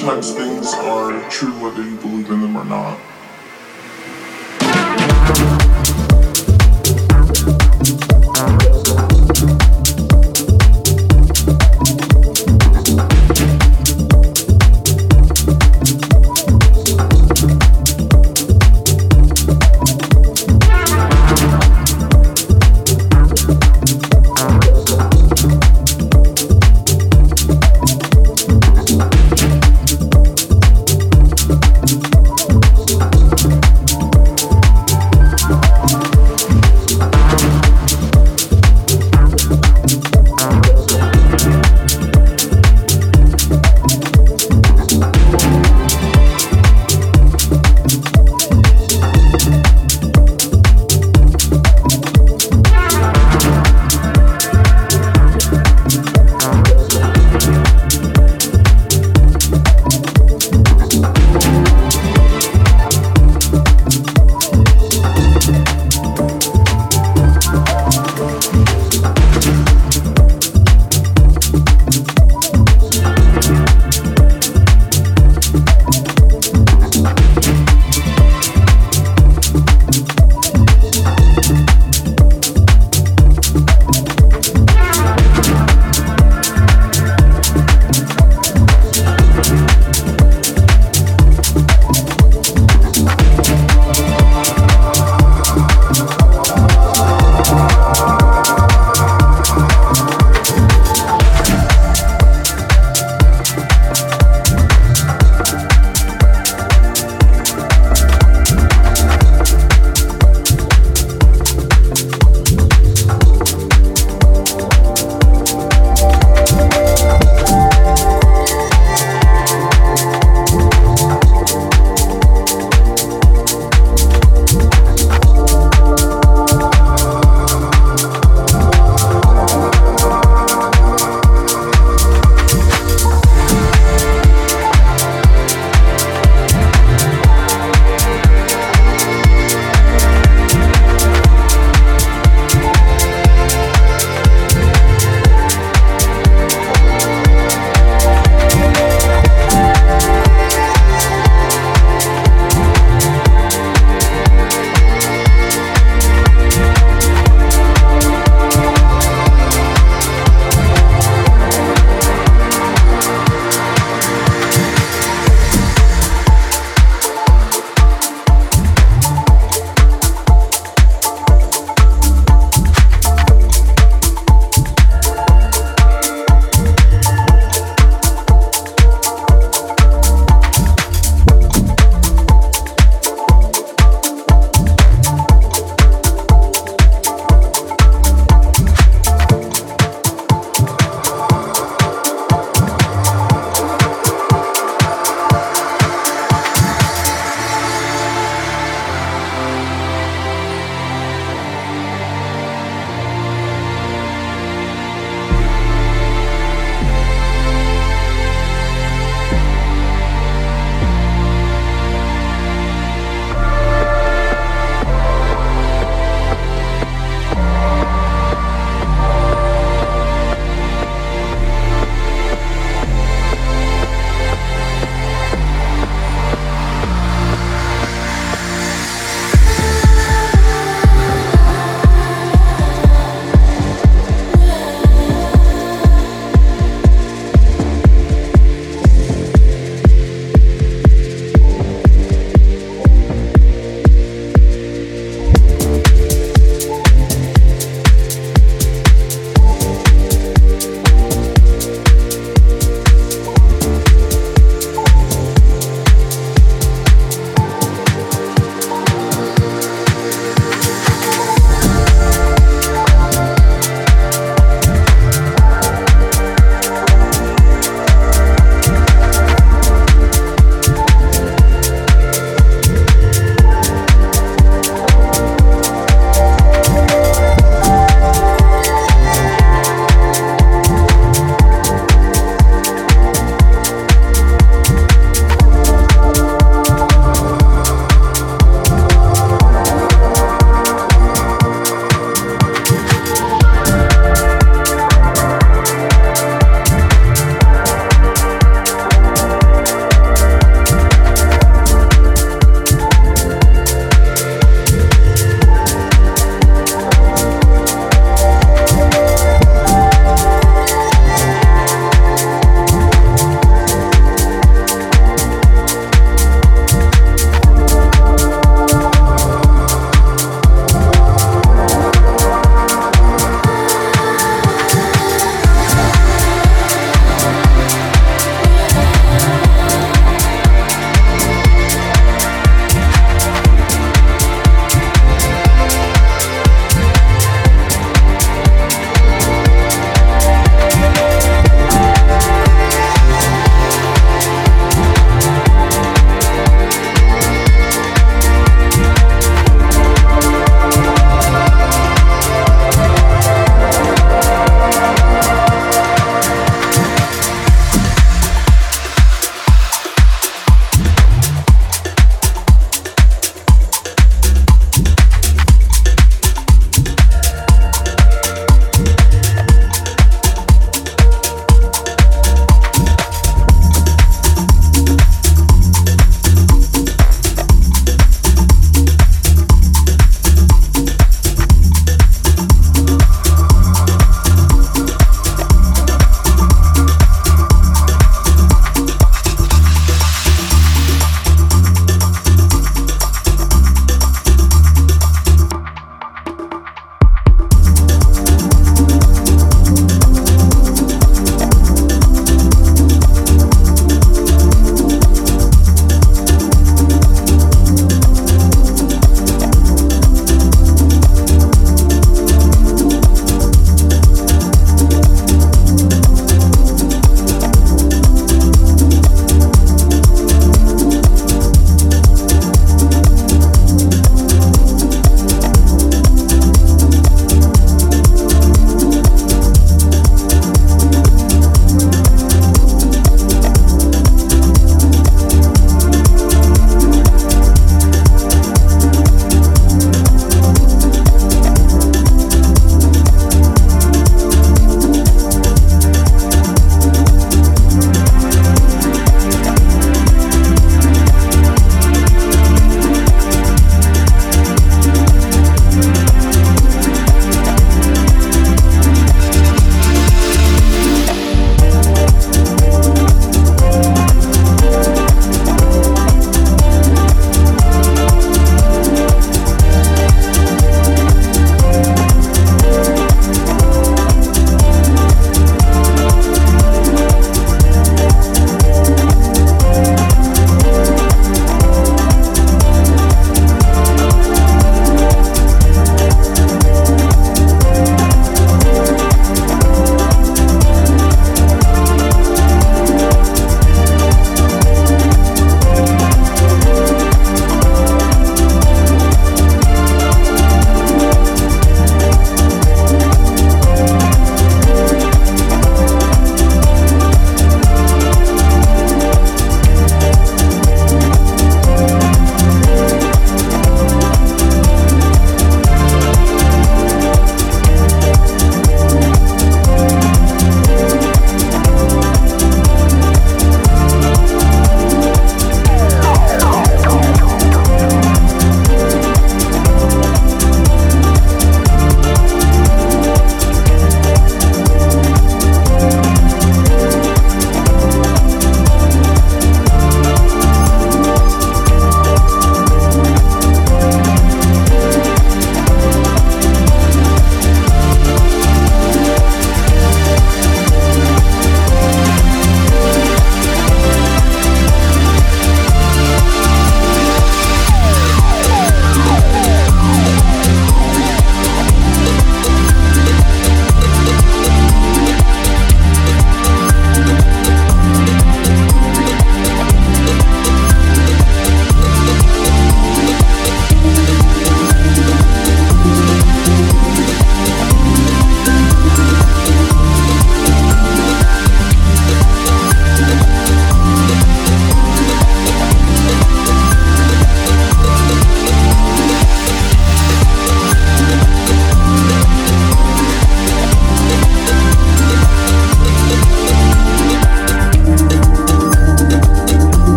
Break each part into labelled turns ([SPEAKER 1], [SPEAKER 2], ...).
[SPEAKER 1] sometimes things are true whether you believe in them or not.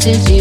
[SPEAKER 2] did you.